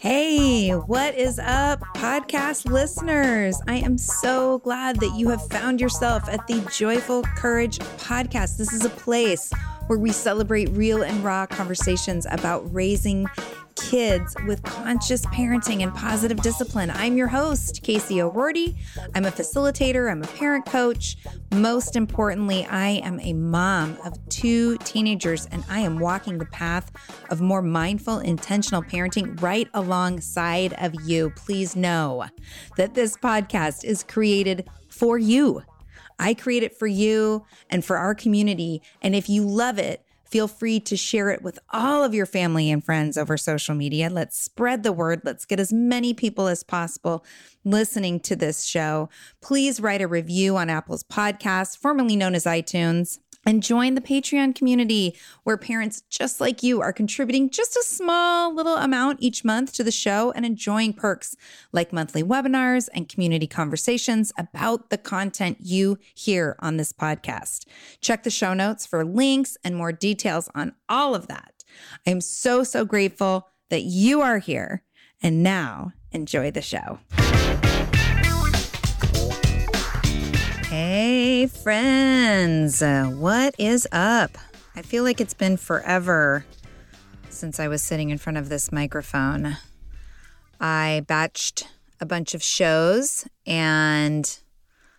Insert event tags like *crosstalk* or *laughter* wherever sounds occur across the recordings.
Hey, what is up, podcast listeners? I am so glad that you have found yourself at the Joyful Courage podcast. This is a place where we celebrate real and raw conversations about raising kids with conscious parenting and positive discipline. I'm your host, Casey O'Rourke. I'm a facilitator, I'm a parent coach. Most importantly, I am a mom of two teenagers, and I am walking the path of more mindful, intentional parenting right alongside of you. Please know that this podcast is created for you. I create it for you and for our community. And if you love it, Feel free to share it with all of your family and friends over social media. Let's spread the word. Let's get as many people as possible listening to this show. Please write a review on Apple's podcast, formerly known as iTunes and join the Patreon community where parents just like you are contributing just a small little amount each month to the show and enjoying perks like monthly webinars and community conversations about the content you hear on this podcast. Check the show notes for links and more details on all of that. I am so, so grateful that you are here. And now, enjoy the show. Hey, friends, uh, what is up? I feel like it's been forever since I was sitting in front of this microphone. I batched a bunch of shows and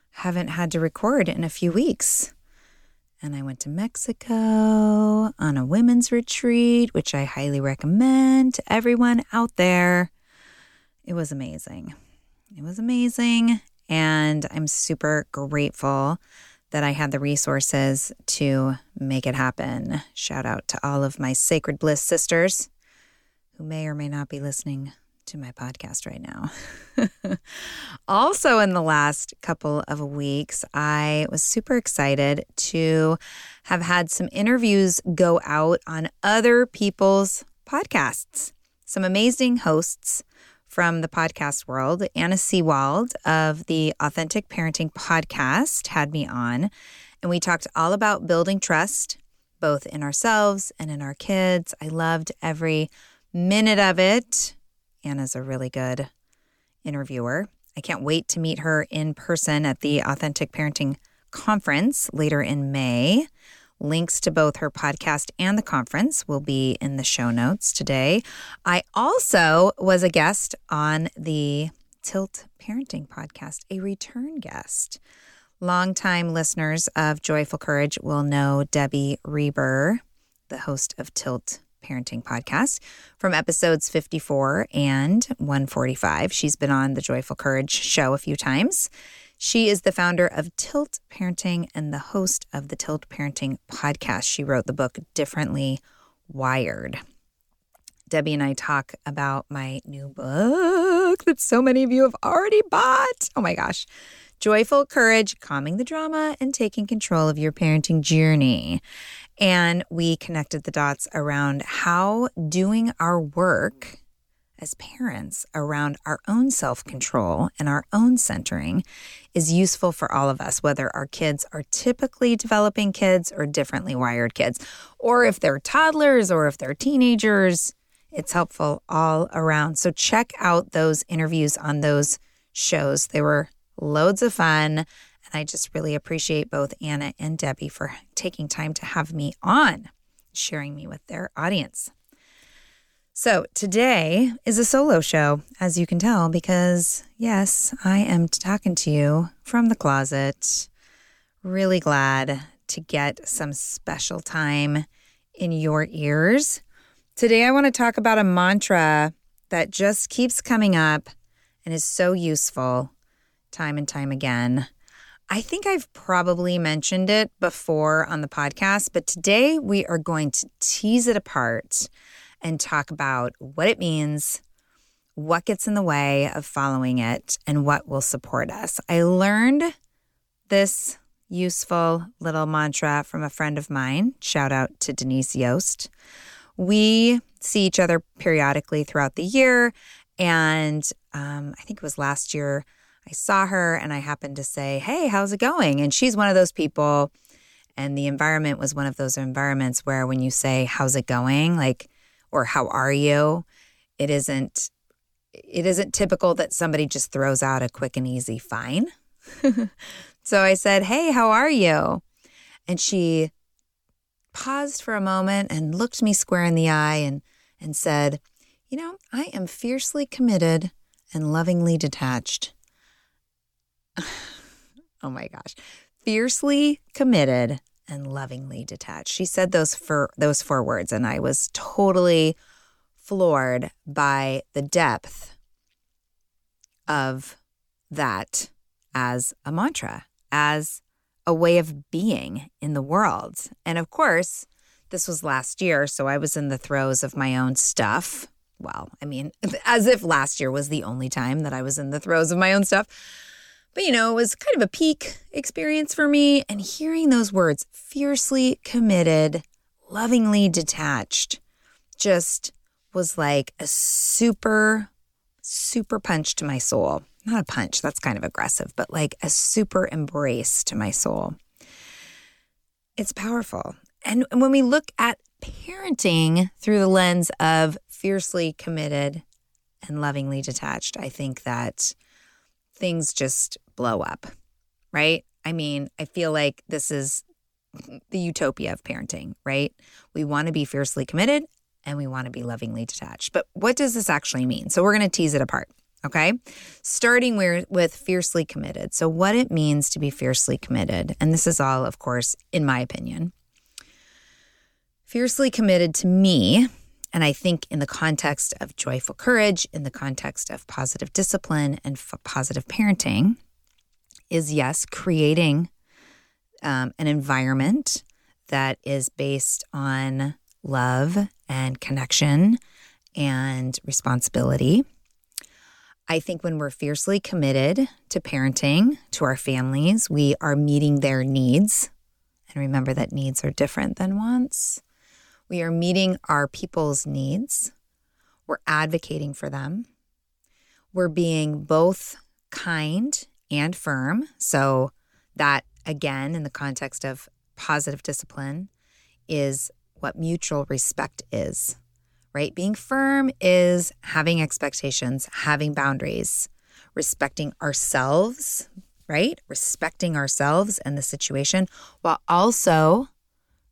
haven't had to record in a few weeks. And I went to Mexico on a women's retreat, which I highly recommend to everyone out there. It was amazing. It was amazing. And I'm super grateful that I had the resources to make it happen. Shout out to all of my Sacred Bliss sisters who may or may not be listening to my podcast right now. *laughs* also, in the last couple of weeks, I was super excited to have had some interviews go out on other people's podcasts. Some amazing hosts from the podcast world. Anna Seewald of the Authentic Parenting Podcast had me on, and we talked all about building trust, both in ourselves and in our kids. I loved every minute of it. Anna's a really good interviewer. I can't wait to meet her in person at the Authentic Parenting Conference later in May. Links to both her podcast and the conference will be in the show notes today. I also was a guest on the Tilt Parenting podcast, a return guest. Longtime listeners of Joyful Courage will know Debbie Reber, the host of Tilt Parenting Podcast, from episodes 54 and 145. She's been on the Joyful Courage show a few times. She is the founder of Tilt Parenting and the host of the Tilt Parenting podcast. She wrote the book Differently Wired. Debbie and I talk about my new book that so many of you have already bought. Oh my gosh. Joyful Courage, Calming the Drama and Taking Control of Your Parenting Journey. And we connected the dots around how doing our work as parents around our own self control and our own centering is useful for all of us, whether our kids are typically developing kids or differently wired kids, or if they're toddlers or if they're teenagers. It's helpful all around. So check out those interviews on those shows. They were loads of fun. And I just really appreciate both Anna and Debbie for taking time to have me on, sharing me with their audience. So today is a solo show, as you can tell, because yes, I am talking to you from the closet. Really glad to get some special time in your ears. Today, I want to talk about a mantra that just keeps coming up and is so useful time and time again. I think I've probably mentioned it before on the podcast, but today we are going to tease it apart and talk about what it means, what gets in the way of following it, and what will support us. I learned this useful little mantra from a friend of mine. Shout out to Denise Yost. We see each other periodically throughout the year. And um, I think it was last year, I saw her and I happened to say, Hey, how's it going? And she's one of those people. And the environment was one of those environments where when you say, How's it going? Like, or how are you? It isn't it isn't typical that somebody just throws out a quick and easy fine. *laughs* so I said, Hey, how are you? And she paused for a moment and looked me square in the eye and, and said, You know, I am fiercely committed and lovingly detached. *sighs* oh my gosh. Fiercely committed and lovingly detached. She said those for those four words and I was totally floored by the depth of that as a mantra, as a way of being in the world. And of course, this was last year, so I was in the throes of my own stuff. Well, I mean, *laughs* as if last year was the only time that I was in the throes of my own stuff. But you know, it was kind of a peak experience for me. And hearing those words, fiercely committed, lovingly detached, just was like a super, super punch to my soul not a punch, that's kind of aggressive, but like a super embrace to my soul. It's powerful. And when we look at parenting through the lens of fiercely committed and lovingly detached, I think that things just blow up, right? I mean, I feel like this is the utopia of parenting, right? We want to be fiercely committed and we want to be lovingly detached. But what does this actually mean? So we're going to tease it apart. Okay. Starting with fiercely committed. So, what it means to be fiercely committed. And this is all, of course, in my opinion. Fiercely committed to me, and I think in the context of joyful courage, in the context of positive discipline and f- positive parenting, is yes, creating um, an environment that is based on love and connection and responsibility I think when we're fiercely committed to parenting, to our families, we are meeting their needs. And remember that needs are different than wants. We are meeting our people's needs. We're advocating for them. We're being both kind and firm. So, that again, in the context of positive discipline, is what mutual respect is right? Being firm is having expectations, having boundaries, respecting ourselves, right? Respecting ourselves and the situation while also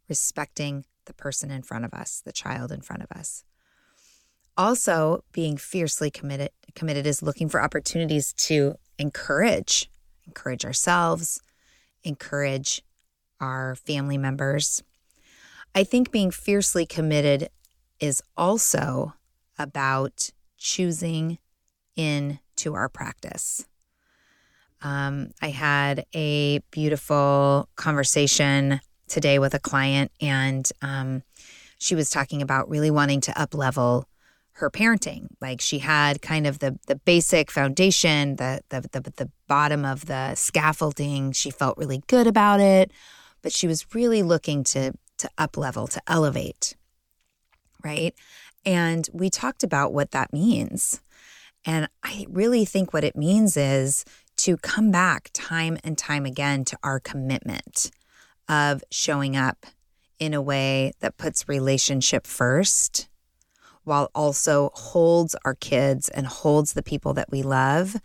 respecting the person in front of us, the child in front of us. Also, being fiercely committed committed is looking for opportunities to encourage, encourage ourselves, encourage our family members. I think being fiercely committed is also about choosing in to our practice. Um, I had a beautiful conversation today with a client, and um, she was talking about really wanting to up level her parenting. Like she had kind of the the basic foundation, the, the the the bottom of the scaffolding. She felt really good about it, but she was really looking to to up level, to elevate right? And we talked about what that means. And I really think what it means is to come back time and time again to our commitment of showing up in a way that puts relationship first while also holds our kids and holds the people that we love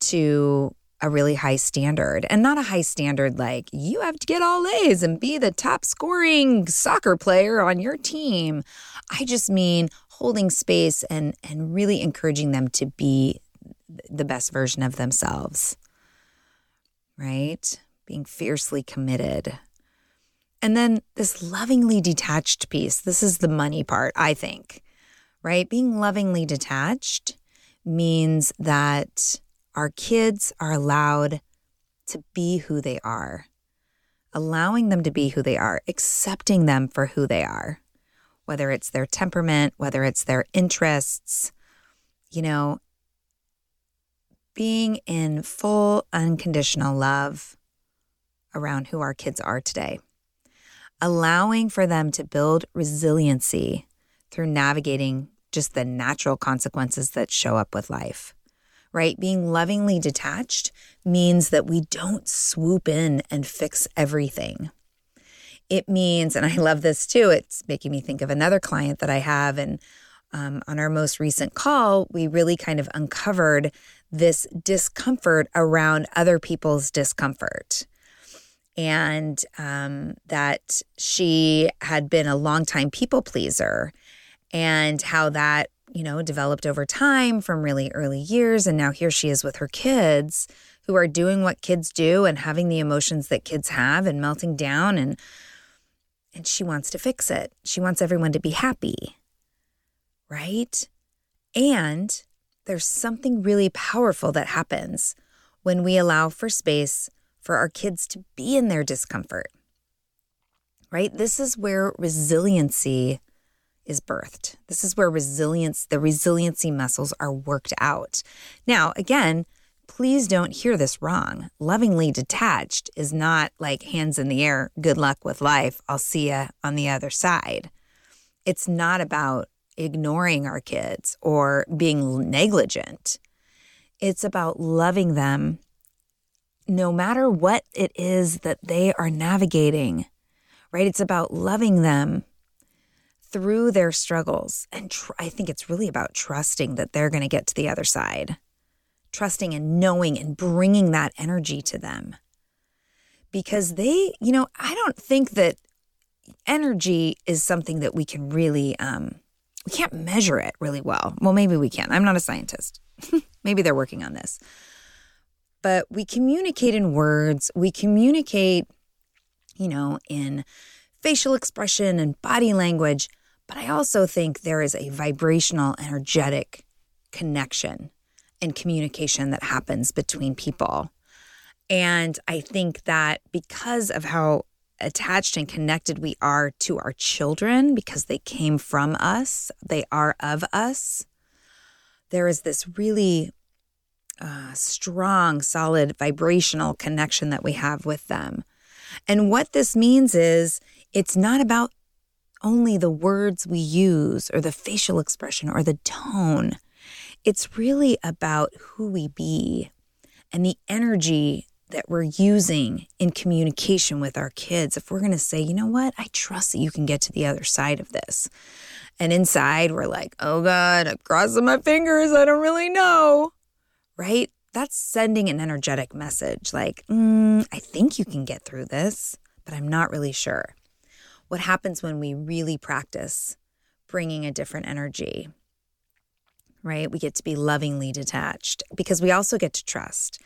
to a really high standard and not a high standard like you have to get all A's and be the top scoring soccer player on your team. I just mean holding space and and really encouraging them to be the best version of themselves. Right? Being fiercely committed. And then this lovingly detached piece. This is the money part, I think. Right? Being lovingly detached means that our kids are allowed to be who they are, allowing them to be who they are, accepting them for who they are, whether it's their temperament, whether it's their interests, you know, being in full unconditional love around who our kids are today, allowing for them to build resiliency through navigating just the natural consequences that show up with life right? Being lovingly detached means that we don't swoop in and fix everything. It means, and I love this too, it's making me think of another client that I have. And um, on our most recent call, we really kind of uncovered this discomfort around other people's discomfort. And um, that she had been a longtime people pleaser, and how that you know, developed over time from really early years. And now here she is with her kids who are doing what kids do and having the emotions that kids have and melting down and and she wants to fix it. She wants everyone to be happy. Right? And there's something really powerful that happens when we allow for space for our kids to be in their discomfort. Right? This is where resiliency is birthed. This is where resilience, the resiliency muscles are worked out. Now, again, please don't hear this wrong. Lovingly detached is not like hands in the air, good luck with life, I'll see you on the other side. It's not about ignoring our kids or being negligent. It's about loving them no matter what it is that they are navigating, right? It's about loving them through their struggles. And tr- I think it's really about trusting that they're going to get to the other side, trusting and knowing and bringing that energy to them. Because they, you know, I don't think that energy is something that we can really, um, we can't measure it really well. Well, maybe we can. I'm not a scientist. *laughs* maybe they're working on this. But we communicate in words, we communicate, you know, in facial expression and body language. But I also think there is a vibrational, energetic connection and communication that happens between people. And I think that because of how attached and connected we are to our children, because they came from us, they are of us, there is this really uh, strong, solid vibrational connection that we have with them. And what this means is it's not about only the words we use or the facial expression or the tone. It's really about who we be and the energy that we're using in communication with our kids. If we're going to say, you know what, I trust that you can get to the other side of this. And inside, we're like, oh God, I'm crossing my fingers. I don't really know. Right? That's sending an energetic message like, mm, I think you can get through this, but I'm not really sure what happens when we really practice bringing a different energy, right? We get to be lovingly detached because we also get to trust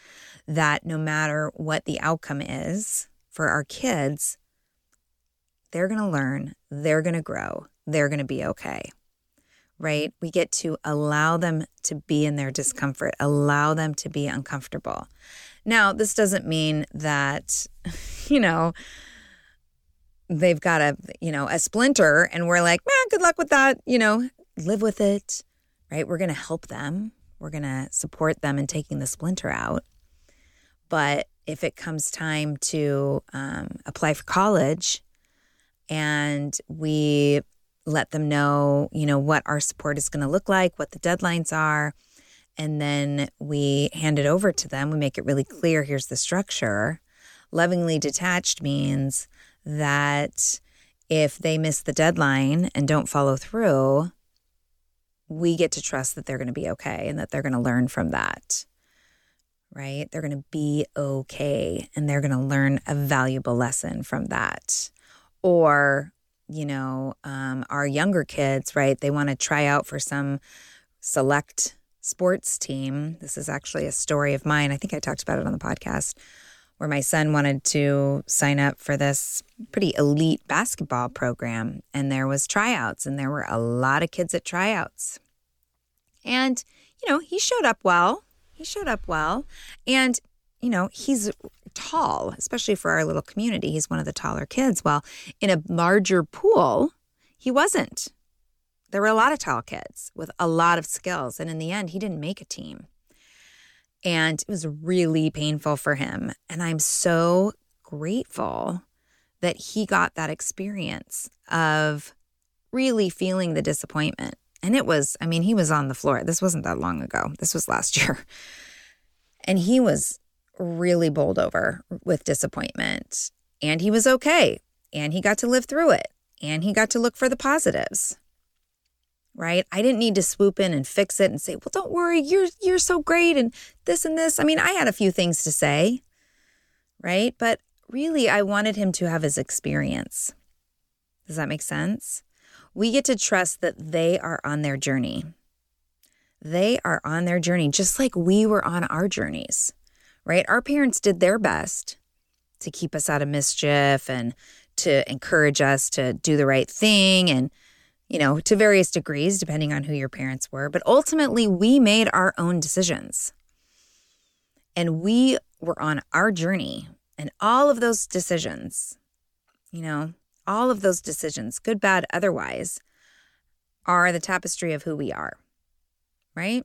that no matter what the outcome is for our kids, they're going to learn, they're going to grow, they're going to be okay. Right? We get to allow them to be in their discomfort, allow them to be uncomfortable. Now, this doesn't mean that, *laughs* you know, they've got a you know a splinter and we're like man good luck with that you know live with it right we're to help them we're to support them in taking the splinter out but if it comes time to um, apply for college and we let them know, you know, what our support is to look like, what the deadlines are. And then we hand it over to them. We make it really clear here's the structure. Lovingly detached means that if they miss the deadline and don't follow through, we get to trust that they're going to be okay and that they're going to learn from that. Right? They're going to be okay and they're going to learn a valuable lesson from that. Or, you know, um, our younger kids, right? They want to try out for some select sports team. This is actually a story of mine. I think I talked about it on the podcast where my son wanted to sign up for this pretty elite basketball program and there was tryouts and there were a lot of kids at tryouts. And you know, he showed up well. He showed up well. And you know, he's tall, especially for our little community. He's one of the taller kids. Well, in a larger pool, he wasn't. There were a lot of tall kids with a lot of skills. And in the end, he didn't make a team. And it was really painful for him. And I'm so grateful that he got that experience of really feeling the disappointment. And it was, I mean, he was on the floor. This wasn't that long ago. This was last *laughs* year. And he was really bowled over with disappointment. And he was okay. And he got to live through it. And he got to look for the positives right? I didn't need to swoop in and fix it and say, "Well, don't worry, you're you're so great and this and this." I mean, I had a few things to say, right? But really, I wanted him to have his experience. Does that make sense? We get to trust that they are on their journey. They are on their journey just like we were on our journeys. Right? Our parents did their best to keep us out of mischief and to encourage us to do the right thing and you know, to various degrees, depending on who your parents were. But ultimately, we made our own decisions. And we were on our journey. And all of those decisions, you know, all of those decisions, good, bad, otherwise, are the tapestry of who we are, right?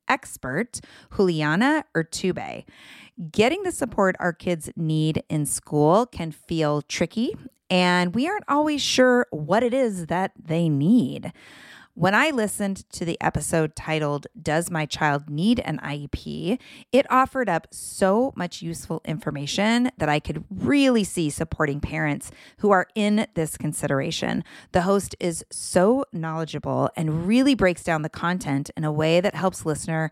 expert Juliana Urtubey. Getting the support our kids need in school can feel tricky, and we aren't always sure what it is that they need. When I listened to the episode titled, Does My Child Need an IEP? it offered up so much useful information that I could really see supporting parents who are in this consideration. The host is so knowledgeable and really breaks down the content in a way that helps listener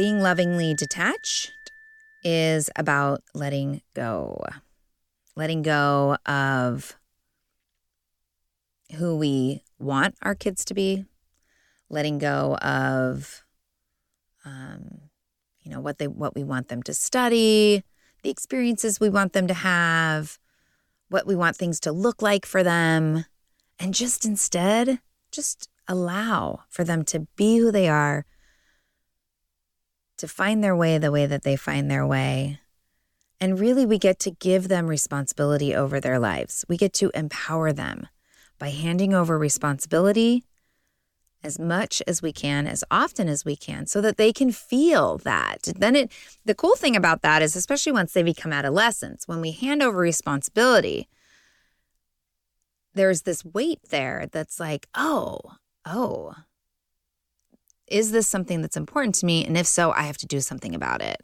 Being lovingly detached is about letting go, letting go of who we want our kids to be, letting go of, um, you know, what they what we want them to study, the experiences we want them to have, what we want things to look like for them, and just instead, just allow for them to be who they are to find their way the way that they find their way. And really, we get to give them responsibility over their lives. We get to empower them by handing over responsibility as much as we can, as often as we can, so that they can feel that. Then it, the cool thing about that is, especially once they become adolescents, when we hand over responsibility, there's this weight there that's like, oh, oh, is this something that's important to me? And if so, I have to do something about it.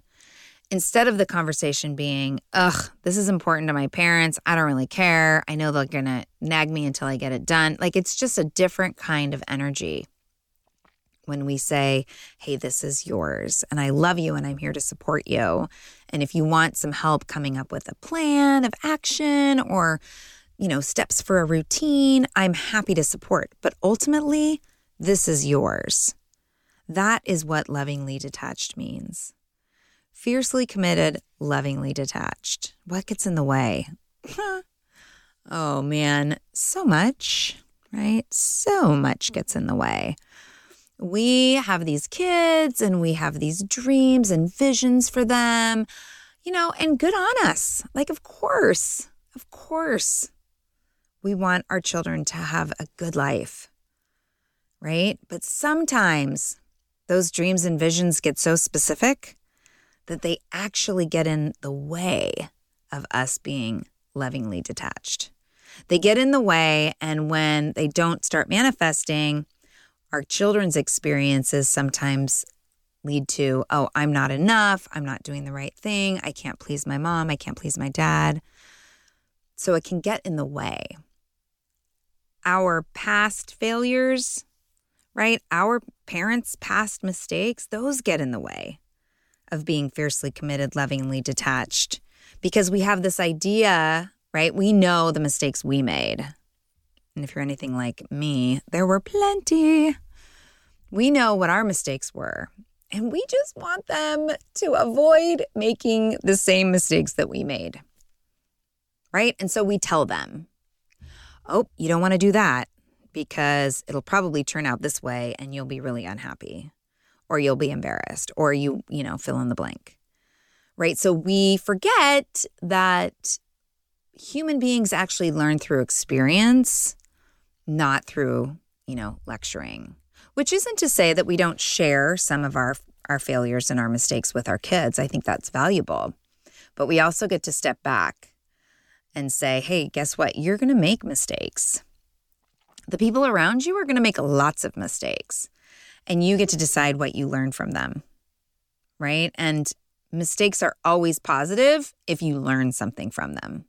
Instead of the conversation being, ugh, this is important to my parents. I don't really care. I know they're going to nag me until I get it done. Like it's just a different kind of energy when we say, hey, this is yours and I love you and I'm here to support you. And if you want some help coming up with a plan of action or, you know, steps for a routine, I'm happy to support. But ultimately, this is yours. That is what lovingly detached means. Fiercely committed, lovingly detached. What gets in the way? *laughs* oh man, so much, right? So much gets in the way. We have these kids and we have these dreams and visions for them, you know, and good on us. Like, of course, of course, we want our children to have a good life, right? But sometimes those dreams and visions get so specific that they actually get in the way of us being lovingly detached. They get in the way, and when they don't start manifesting, our children's experiences sometimes lead to, oh, I'm not enough. I'm not doing the right thing. I can't please my mom. I can't please my dad. So it can get in the way. Our past failures right? Our parents' past mistakes, those get in the way of being fiercely committed, lovingly detached because we have this idea, right? We know the mistakes we made. And if you're anything like me, there were plenty. We know what our mistakes were. And we just want them to avoid making the same mistakes that we made. Right? And so we tell them, oh, you don't want to do that because it'll probably turn out this way and you'll be really unhappy or you'll be embarrassed or you, you know, fill in the blank. Right? So we forget that human beings actually learn through experience, not through, you know, lecturing. Which isn't to say that we don't share some of our our failures and our mistakes with our kids. I think that's valuable. But we also get to step back and say, "Hey, guess what? You're going to make mistakes." The people around you are going to make lots of mistakes, and you get to decide what you learn from them, right? And mistakes are always positive if you learn something from them.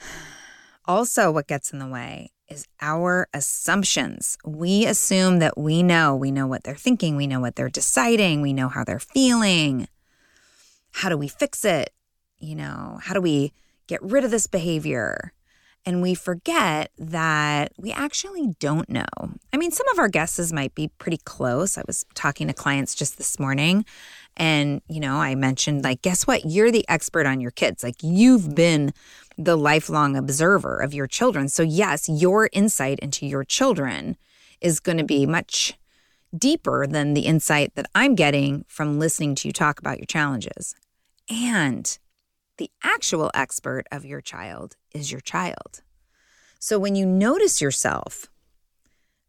*sighs* Also, what gets in the way is our assumptions. We assume that we know, we know what they're thinking, we know what they're deciding, we know how they're feeling. How do we fix it? You know, how do we get rid of this behavior? And we forget that we actually don't know. I mean, some of our guesses might be pretty close. I was talking to clients just this morning, and, you know, I mentioned, like, guess what? You're the expert on your kids. Like, you've been the lifelong observer of your children. So, yes, your insight into your children is going to be much deeper than the insight that I'm getting from listening to you talk about your challenges. And the actual expert of your child is your child. So when you notice yourself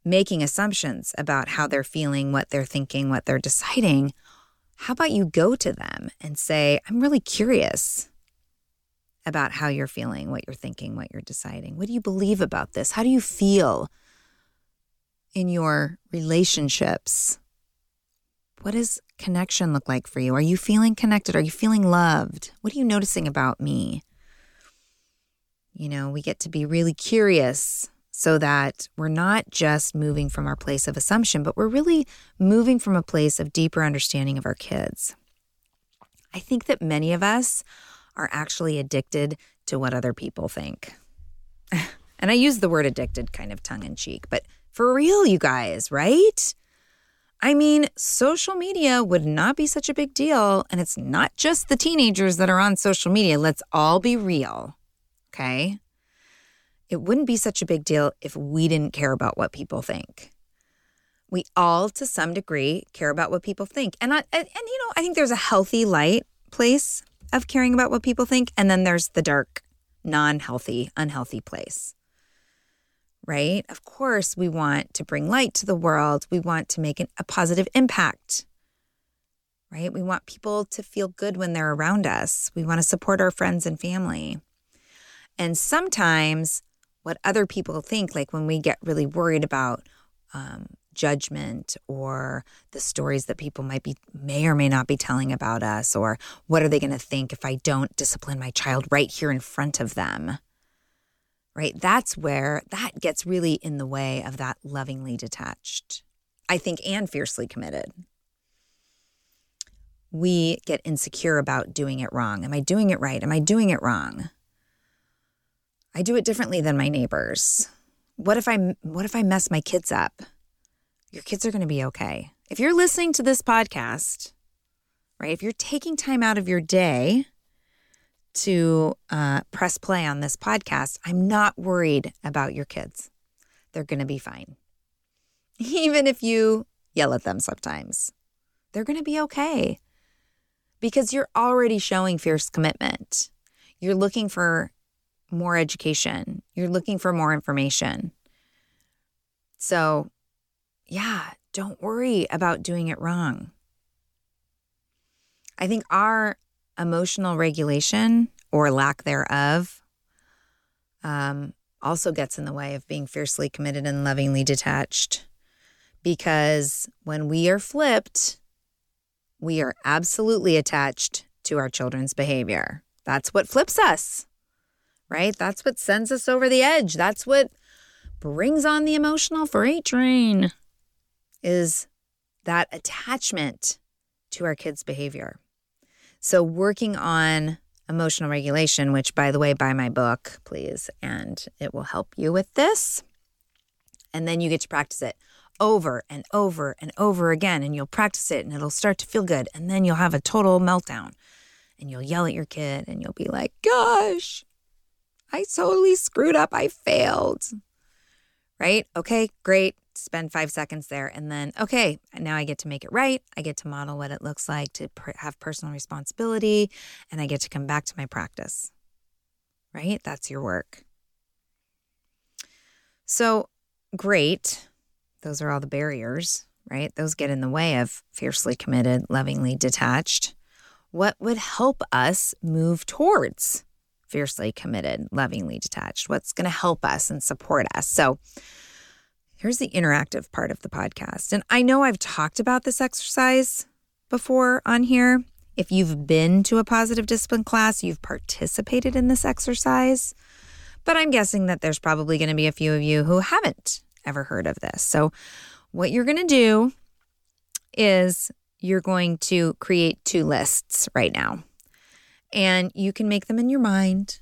making assumptions about how they're feeling, what they're thinking, what they're deciding, how about you go to them and say, I'm really curious about how you're feeling, what you're thinking, what you're deciding. What do you believe about this? How do you feel in your relationships? What does connection look like for you? Are you feeling connected? Are you feeling loved? What are you noticing about me? You know, we get to be really curious so that we're not just moving from our place of assumption, but we're really moving from a place of deeper understanding of our kids. I think that many of us are actually addicted to what other people think. *laughs* and I use the word addicted kind of tongue in cheek, but for real, you guys, right? I mean, social media would not be such a big deal. And it's not just the teenagers that are on social media. Let's all be real. Okay it wouldn't be such a big deal if we didn't care about what people think. We all, to some degree, care about what people think. And, I, and, and, you know, I think there's a healthy light place of caring about what people think. And then there's the dark, non healthy, unhealthy place. Right? Of course, we want to bring light to the world. We want to make an, a positive impact. Right? We want people to feel good when they're around us. We want to support our friends and family. And sometimes what other people think, like when we get really worried about um, judgment or the stories that people might be may or may not be telling about us or what are they going to think if I don't discipline my child right here in front of them. Right? That's where that gets really in the way of that lovingly detached. I think and fiercely committed. We get insecure about doing it wrong. Am I doing it right? Am I doing it wrong? I do it differently than my neighbors. What if I what if I mess my kids up? Your kids are going to be okay. If you're listening to this podcast, right? If you're taking time out of your day to uh, press play on this podcast, I'm not worried about your kids. They're going to be fine. *laughs* Even if you yell at them sometimes, they're going to be okay because you're already showing fierce commitment. You're looking for more education, you're looking for more information. So, yeah, don't worry about doing it wrong. I think our emotional regulation or lack thereof um, also gets in the way of being fiercely committed and lovingly detached. Because when we are flipped, we are absolutely attached to our children's behavior. That's what flips us right? That's what sends us over the edge. That's what brings on the emotional freight train is that attachment to our kids' behavior. So, working on emotional regulation, which, by the way, buy my book, please, and it will help you with this. And then you get to practice it over and over and over again, and you'll practice it and it'll start to feel good. And then you'll have a total meltdown and you'll yell at your kid and you'll be like, gosh, I totally screwed up. I failed. Right? Okay, great. Spend five seconds there. And then, okay, now I get to make it right. I get to model what it looks like to pr- have personal responsibility, and I get to come back to my practice. Right? That's your work. So, great. Those are all the barriers, right? Those get in the way of fiercely committed, lovingly detached. What would help us move towards fiercely committed, lovingly detached? What's going to help us and support us? So, here's the interactive part of the podcast. And I know I've talked about this exercise before on here. If you've been to a positive discipline class, you've participated in this exercise. But I'm guessing that there's probably going to be a few of you who haven't ever heard of this. So, what you're going to do is you're going to create two lists right now. And you can make them in your mind.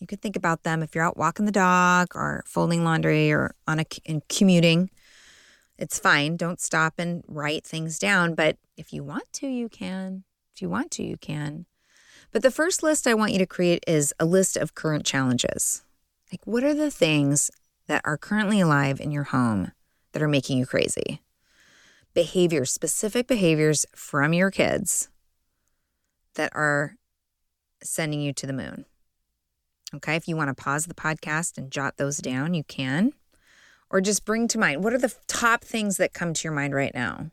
You can think about them if you're out walking the dog or folding laundry or on a commuting. It's fine. Don't stop and write things down, but if you want to, you can. If you want to, you can. But the first list I want you to create is a list of current challenges. Like, what are the things that are currently alive in your home that are making you crazy? Behaviors, specific behaviors from your kids that are sending you to the moon. Okay, if you want to pause the podcast and jot those down, you can. Or just bring to mind what are the top things that come to your mind right now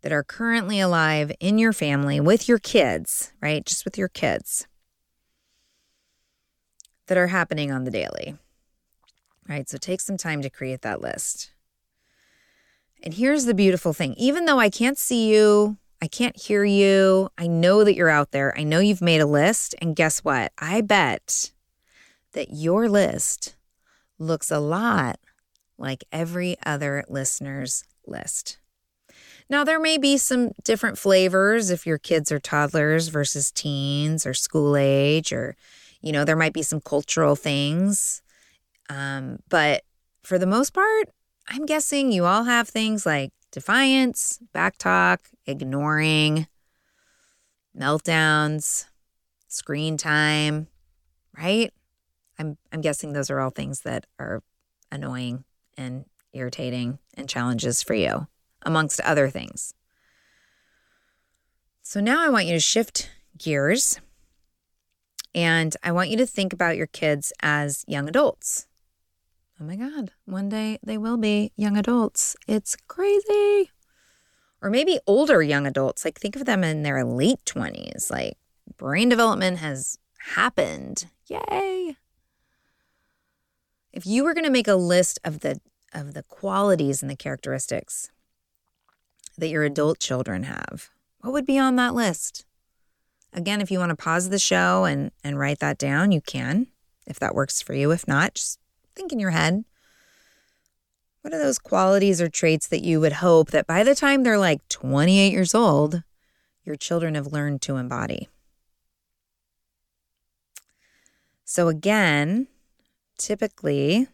that are currently alive in your family with your kids, right? Just with your kids that are happening on the daily, right? So take some time to create that list. And here's the beautiful thing even though I can't see you, I can't hear you, I know that you're out there, I know you've made a list. And guess what? I bet that your list looks a lot like every other listener's list. Now, there may be some different flavors if your kids are toddlers versus teens or school age, or, you know, there might be some cultural things. Um, but for the most part, I'm guessing you all have things like defiance, backtalk, ignoring, meltdowns, screen time, right? I'm I'm guessing those are all things that are annoying and irritating and challenges for you, amongst other things. So now I want you to shift gears and I want you to think about your kids as young adults. Oh my God, one day they will be young adults. It's crazy. Or maybe older young adults, like think of them in their late 20s, like brain development has happened. Yay. If you were going to make a list of the of the qualities and the characteristics that your adult children have, what would be on that list? Again, if you want to pause the show and and write that down, you can. If that works for you, if not, just think in your head. What are those qualities or traits that you would hope that by the time they're like 28 years old, your children have learned to embody? So, again, typically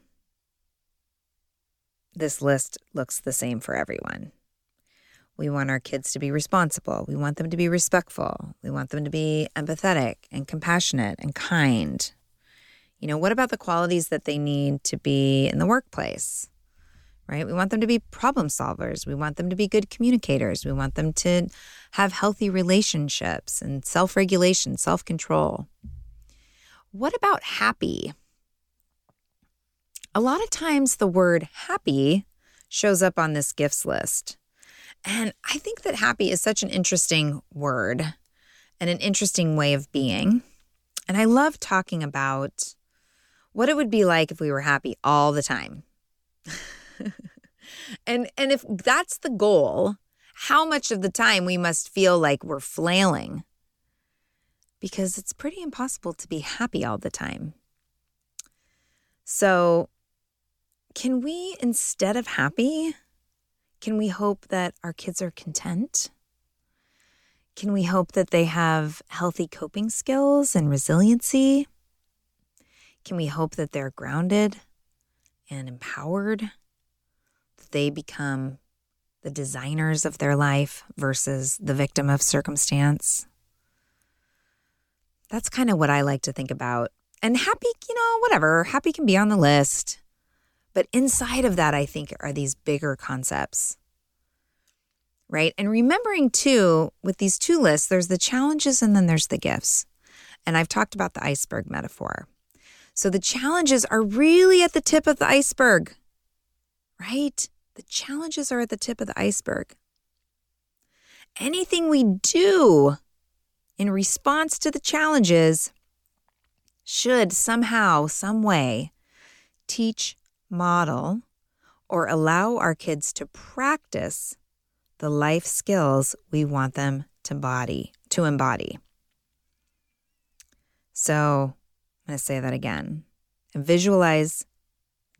this list looks the same for everyone. We want our kids to be responsible. We want them to be respectful. We want them to be empathetic and compassionate and kind. You know, what about the qualities that they need to be in the workplace? Right? We want them to be problem solvers. We want them to be good communicators. We want them to have healthy relationships and self regulation, self control. What about happy? A lot of times the word happy shows up on this gifts list. And I think that happy is such an interesting word and an interesting way of being. And I love talking about what it would be like if we were happy all the time. *laughs* and and if that's the goal, how much of the time we must feel like we're flailing because it's pretty impossible to be happy all the time. So, can we, instead of happy, can we hope that our kids are content? Can we hope that they have healthy coping skills and resiliency? Can we hope that they're grounded and empowered? That they become the designers of their life versus the victim of circumstance? That's kind of what I like to think about. And happy, you know, whatever, happy can be on the list. But inside of that, I think, are these bigger concepts. Right. And remembering too, with these two lists, there's the challenges and then there's the gifts. And I've talked about the iceberg metaphor. So the challenges are really at the tip of the iceberg, right? The challenges are at the tip of the iceberg. Anything we do in response to the challenges should somehow, some way, teach, model, or allow our kids to practice the life skills we want them to body to embody. So I'm going to say that again. Visualize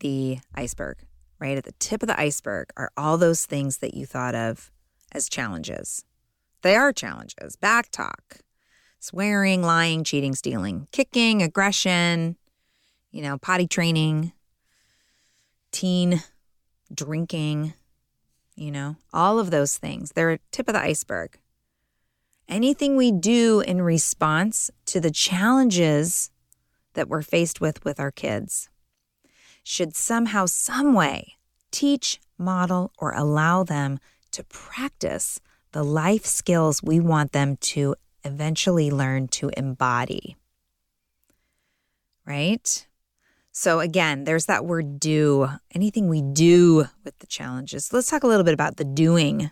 the iceberg, right? At the tip of the iceberg are all those things that you thought of as challenges. They are challenges back talk, swearing, lying, cheating, stealing, kicking, aggression, you know, potty training, teen drinking, you know, all of those things. They're a tip of the iceberg. Anything we do in response to the challenges that we're faced with with our kids should somehow, some way teach, model, or allow them to practice the life skills we want them to eventually learn to embody. Right? So, again, there's that word do, anything we do with the challenges. Let's talk a little bit about the doing.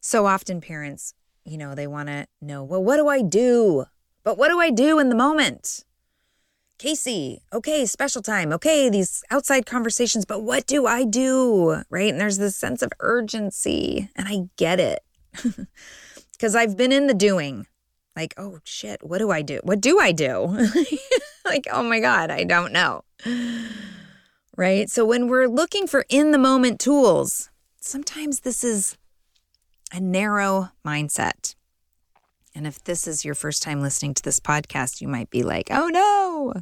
So often, parents, you know, they want to know, well, what do I do? But what do I do in the moment? Casey, okay, special time. Okay, these outside conversations, but what do I do? Right. And there's this sense of urgency, and I get it *laughs* because I've been in the doing. Like, oh shit, what do I do? What do I do? *laughs* like, oh my God, I don't know. Right. So when we're looking for in the moment tools, sometimes this is a narrow mindset. And if this is your first time listening to this podcast, you might be like, oh no,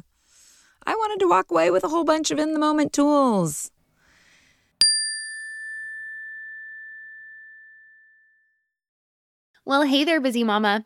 I wanted to walk away with a whole bunch of in the moment tools. Well, hey there, busy mama.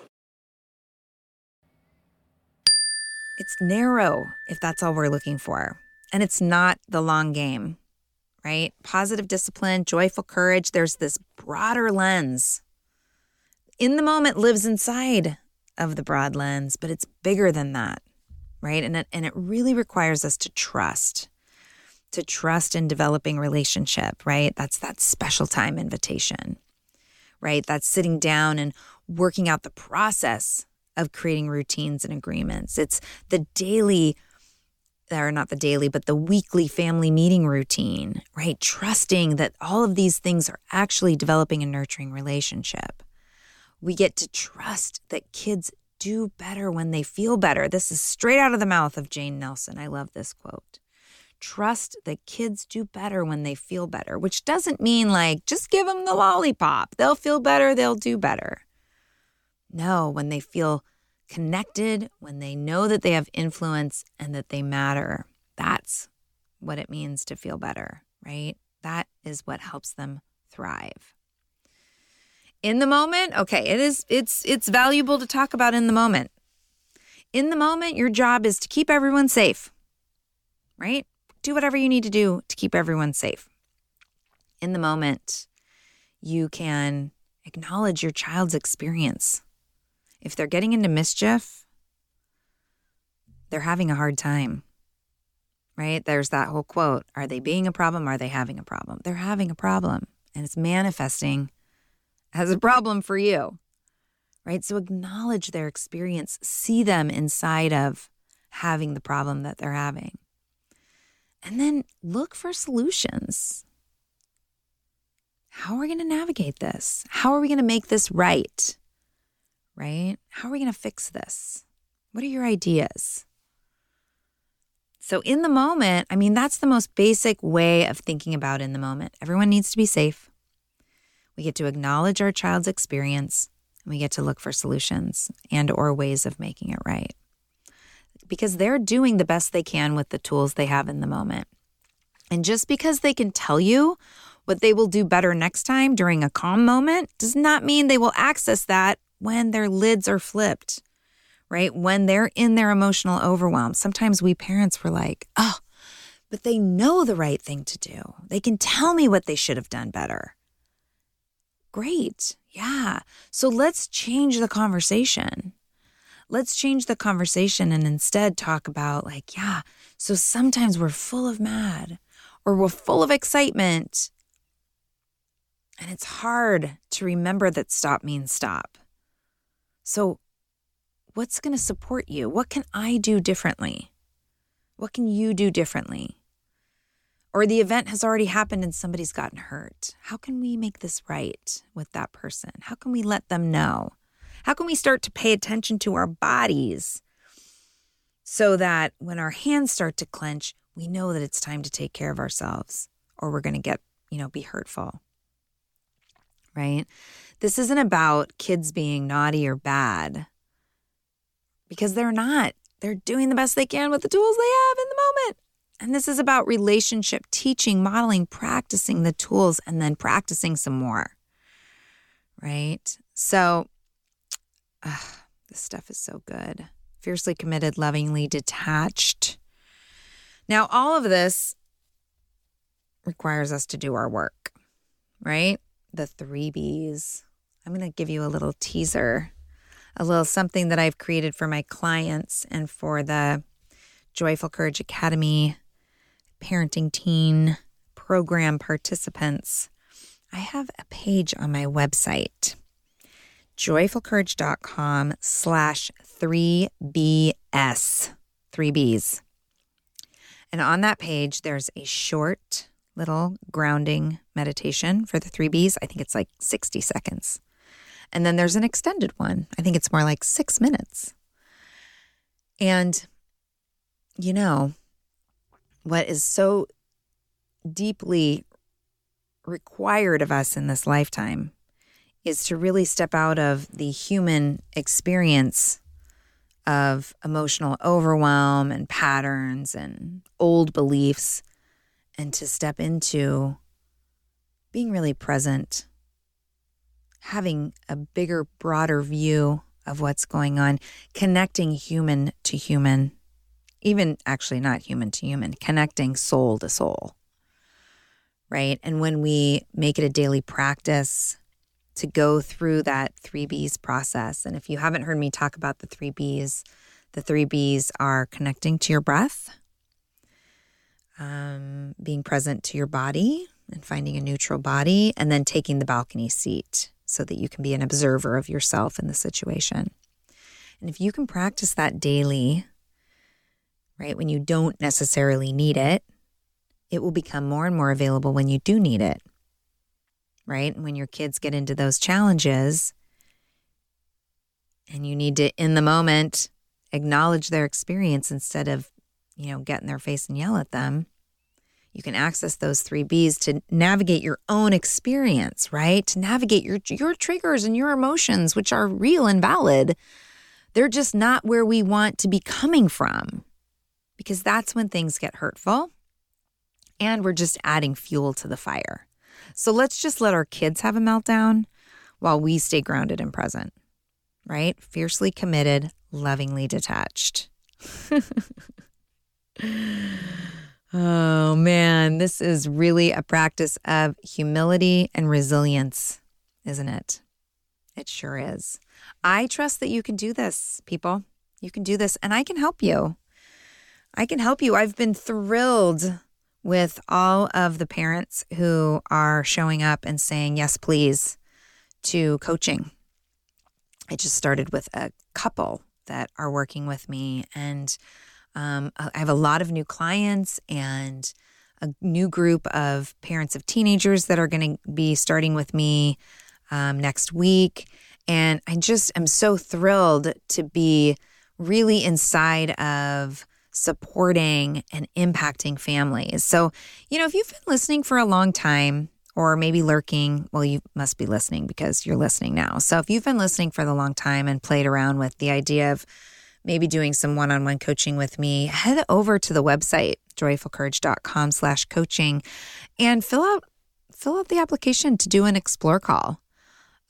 It's narrow if that's all we're looking for. And it's not the long game, right? Positive discipline, joyful courage, there's this broader lens. In the moment lives inside of the broad lens, but it's bigger than that, right? And it, and it really requires us to trust, to trust in developing relationship, right? That's that special time invitation, right? That's sitting down and working out the process of creating routines and agreements. It's the daily, or not the daily, but the weekly family meeting routine, right? Trusting that all of these things are actually developing a nurturing relationship. We get to trust that kids do better when they feel better. This is straight out of the mouth of Jane Nelsen. I love this quote. Trust that kids do better when they feel better, which doesn't mean like just give them the lollipop. They'll feel better, they'll do better. No, when they feel connected, when they know that they have influence and that they matter, that's what it means to feel better, right? That is what helps them thrive. In the moment, okay, it is it's it's valuable to talk about in the moment. In the moment, your job is to keep everyone safe. Right? Do whatever you need to do to keep everyone safe. In the moment, you can acknowledge your child's experience if they're getting into mischief, they're having a hard time. Right? There's that whole quote Are they being a problem? Are they having a problem? They're having a problem and it's manifesting as a problem for you. Right? So acknowledge their experience, see them inside of having the problem that they're having. And then look for solutions. How are we going to navigate this? How are we going to make this right? Right? How are we going to fix this? What are your ideas? So, in the moment, I mean, that's the most basic way of thinking about in the moment. Everyone needs to be safe. We get to acknowledge our child's experience and we get to look for solutions and or ways of making it right. Because they're doing the best they can with the tools they have in the moment. And just because they can tell you what they will do better next time during a calm moment does not mean they will access that when their lids are flipped, right? When they're in their emotional overwhelm. Sometimes we parents were like, oh, but they know the right thing to do. They can tell me what they should have done better. Great. Yeah. So let's change the conversation. Let's change the conversation and instead talk about, like, yeah, so sometimes we're full of mad or we're full of excitement. And it's hard to remember that stop means stop. So, what's going to support you? What can I do differently? What can you do differently? Or the event has already happened and somebody's gotten hurt. How can we make this right with that person? How can we let them know? How can we start to pay attention to our bodies so that when our hands start to clench, we know that it's time to take care of ourselves or we're going to get, you know, be hurtful. Right? This isn't about kids being naughty or bad because they're not. They're doing the best they can with the tools they have in the moment. And this is about relationship teaching, modeling, practicing the tools, and then practicing some more. Right? So, uh, this stuff is so good. Fiercely committed, lovingly detached. Now, all of this requires us to do our work, right? The three B's. I'm going to give you a little teaser, a little something that I've created for my clients and for the Joyful Courage Academy parenting teen program participants. I have a page on my website, joyfulcourage.com slash 3BS, 3Bs. And on that page, there's a short little grounding meditation for the 3Bs. I think it's like 60 seconds. And then there's an extended one. I think it's more like six minutes. And, you know, what is so deeply required of us in this lifetime is to really step out of the human experience of emotional overwhelm and patterns and old beliefs and to step into being really present having a bigger, broader view of what's going on, connecting human to human, even actually not human to human, connecting soul to soul. Right. And when we make it a daily practice to go through that three B's process, and if you haven't heard me talk about the three B's, the three B's are connecting to your breath, um, being present to your body and finding a neutral body, and then taking the balcony seat so that you can be an observer of yourself in the situation. And if you can practice that daily, right, when you don't necessarily need it, it will become more and more available when you do need it, right? And when your kids get into those challenges and you need to, in the moment, acknowledge their experience instead of, you know, get in their face and yell at them, you can access those three B's to navigate your own experience, right? To navigate your your triggers and your emotions, which are real and valid. They're just not where we want to be coming from. Because that's when things get hurtful. And we're just adding fuel to the fire. So let's just let our kids have a meltdown while we stay grounded and present, right? Fiercely committed, lovingly detached. *laughs* Oh man, this is really a practice of humility and resilience, isn't it? It sure is. I trust that you can do this, people. You can do this, and I can help you. I can help you. I've been thrilled with all of the parents who are showing up and saying, yes, please, to coaching. I just started with a couple that are working with me, and um, I have a lot of new clients and a new group of parents of teenagers that are going to be starting with me um, next week. And I just am so thrilled to be really inside of supporting and impacting families. So, you know, if you've been listening for a long time, or maybe lurking, well, you must be listening because you're listening now. So if you've been listening for the long time and played around with the idea of maybe doing some one-on-one coaching with me, head over to the website, joyfulcourage.com slash coaching and fill out fill out the application to do an explore call.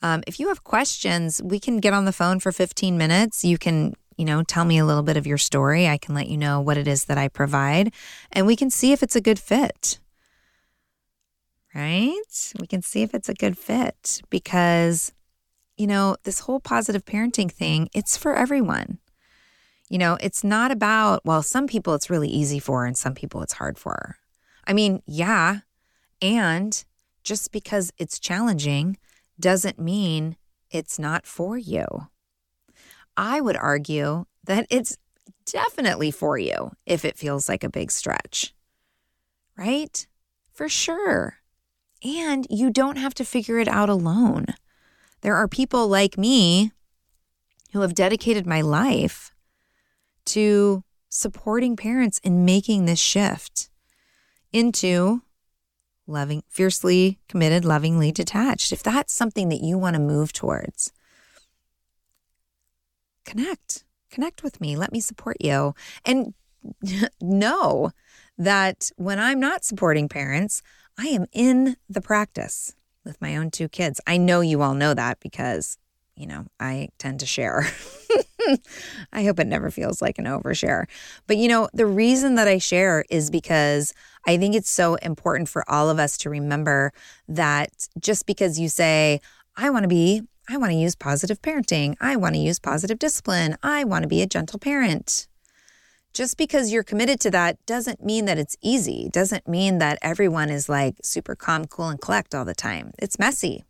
Um, if you have questions, we can get on the phone for 15 minutes. You can, you know, tell me a little bit of your story. I can let you know what it is that I provide, and we can see if it's a good fit. Right? We can see if it's a good fit because, you know, this whole positive parenting thing, it's for everyone. You know, it's not about, well, some people it's really easy for and some people it's hard for. I mean, yeah. And just because it's challenging doesn't mean it's not for you. I would argue that it's definitely for you if it feels like a big stretch, right? For sure. And you don't have to figure it out alone. There are people like me who have dedicated my life to supporting parents in making this shift into loving, fiercely committed, lovingly detached. If that's something that you want to move towards, connect, connect with me. Let me support you. And *laughs* know that when I'm not supporting parents, I am in the practice with my own two kids. I know you all know that because, you know, I tend to share. *laughs* *laughs* I hope it never feels like an overshare. But, you know, the reason that I share is because I think it's so important for all of us to remember that just because you say, I want to be, I want to use positive parenting, I want to use positive discipline, I want to be a gentle parent. Just because you're committed to that doesn't mean that it's easy, doesn't mean that everyone is like super calm, cool, and collect all the time. It's messy.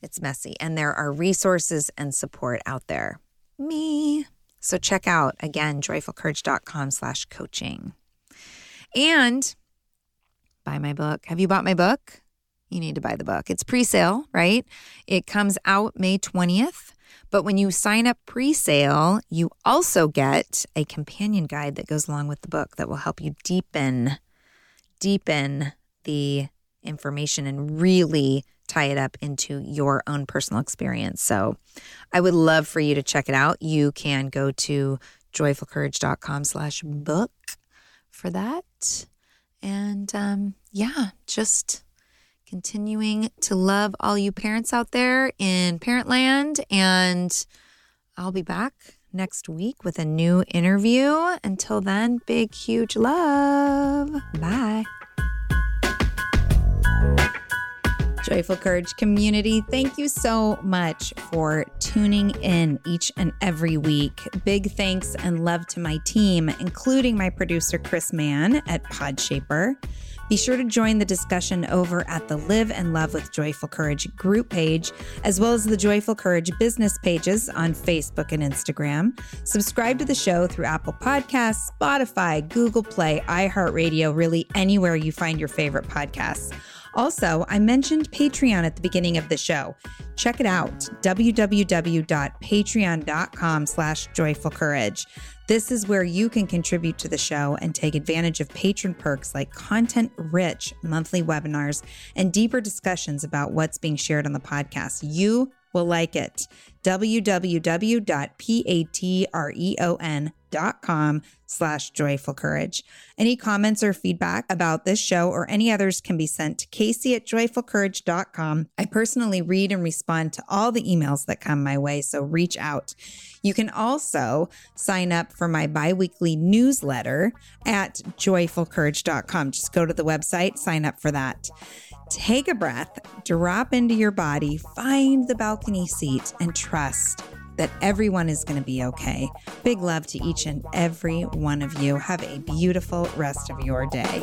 It's messy. And there are resources and support out there. Me. So check out again joyfulcourage.com slash coaching. And buy my book. Have you bought my book? You need to buy the book. It's pre sale, right? It comes out May 20th. But when you sign up pre sale, you also get a companion guide that goes along with the book that will help you deepen, deepen the information and really tie it up into your own personal experience. So I would love for you to check it out. You can go to joyfulcourage.com slash book for that. And um, yeah, just continuing to love all you parents out there in Parentland. And I'll be back next week with a new interview. Until then, big, huge love. Bye. Joyful Courage community, thank you so much for tuning in each and every week. Big thanks and love to my team, including my producer, Chris Mann at Podshaper. Be sure to join the discussion over at the Live and Love with Joyful Courage group page, as well as the Joyful Courage business pages on Facebook and Instagram. Subscribe to the show through Apple Podcasts, Spotify, Google Play, iHeartRadio, really anywhere you find your favorite podcasts. Also, I mentioned Patreon at the beginning of the show. Check it out, www.patreon.com slash joyfulcourage. This is where you can contribute to the show and take advantage of patron perks like content rich monthly webinars and deeper discussions about what's being shared on the podcast. You will like it. www.patreon.com slash joyful courage. Any comments or feedback about this show or any others can be sent to Casey at joyfulcourage.com. I personally read and respond to all the emails that come my way, so reach out. You can also sign up for my biweekly newsletter at joyfulcourage.com. Just go to the website, sign up for that. Take a breath, drop into your body, find the balcony seat, and trust that everyone is going to be okay. Big love to each and every one of you. Have a beautiful rest of your day.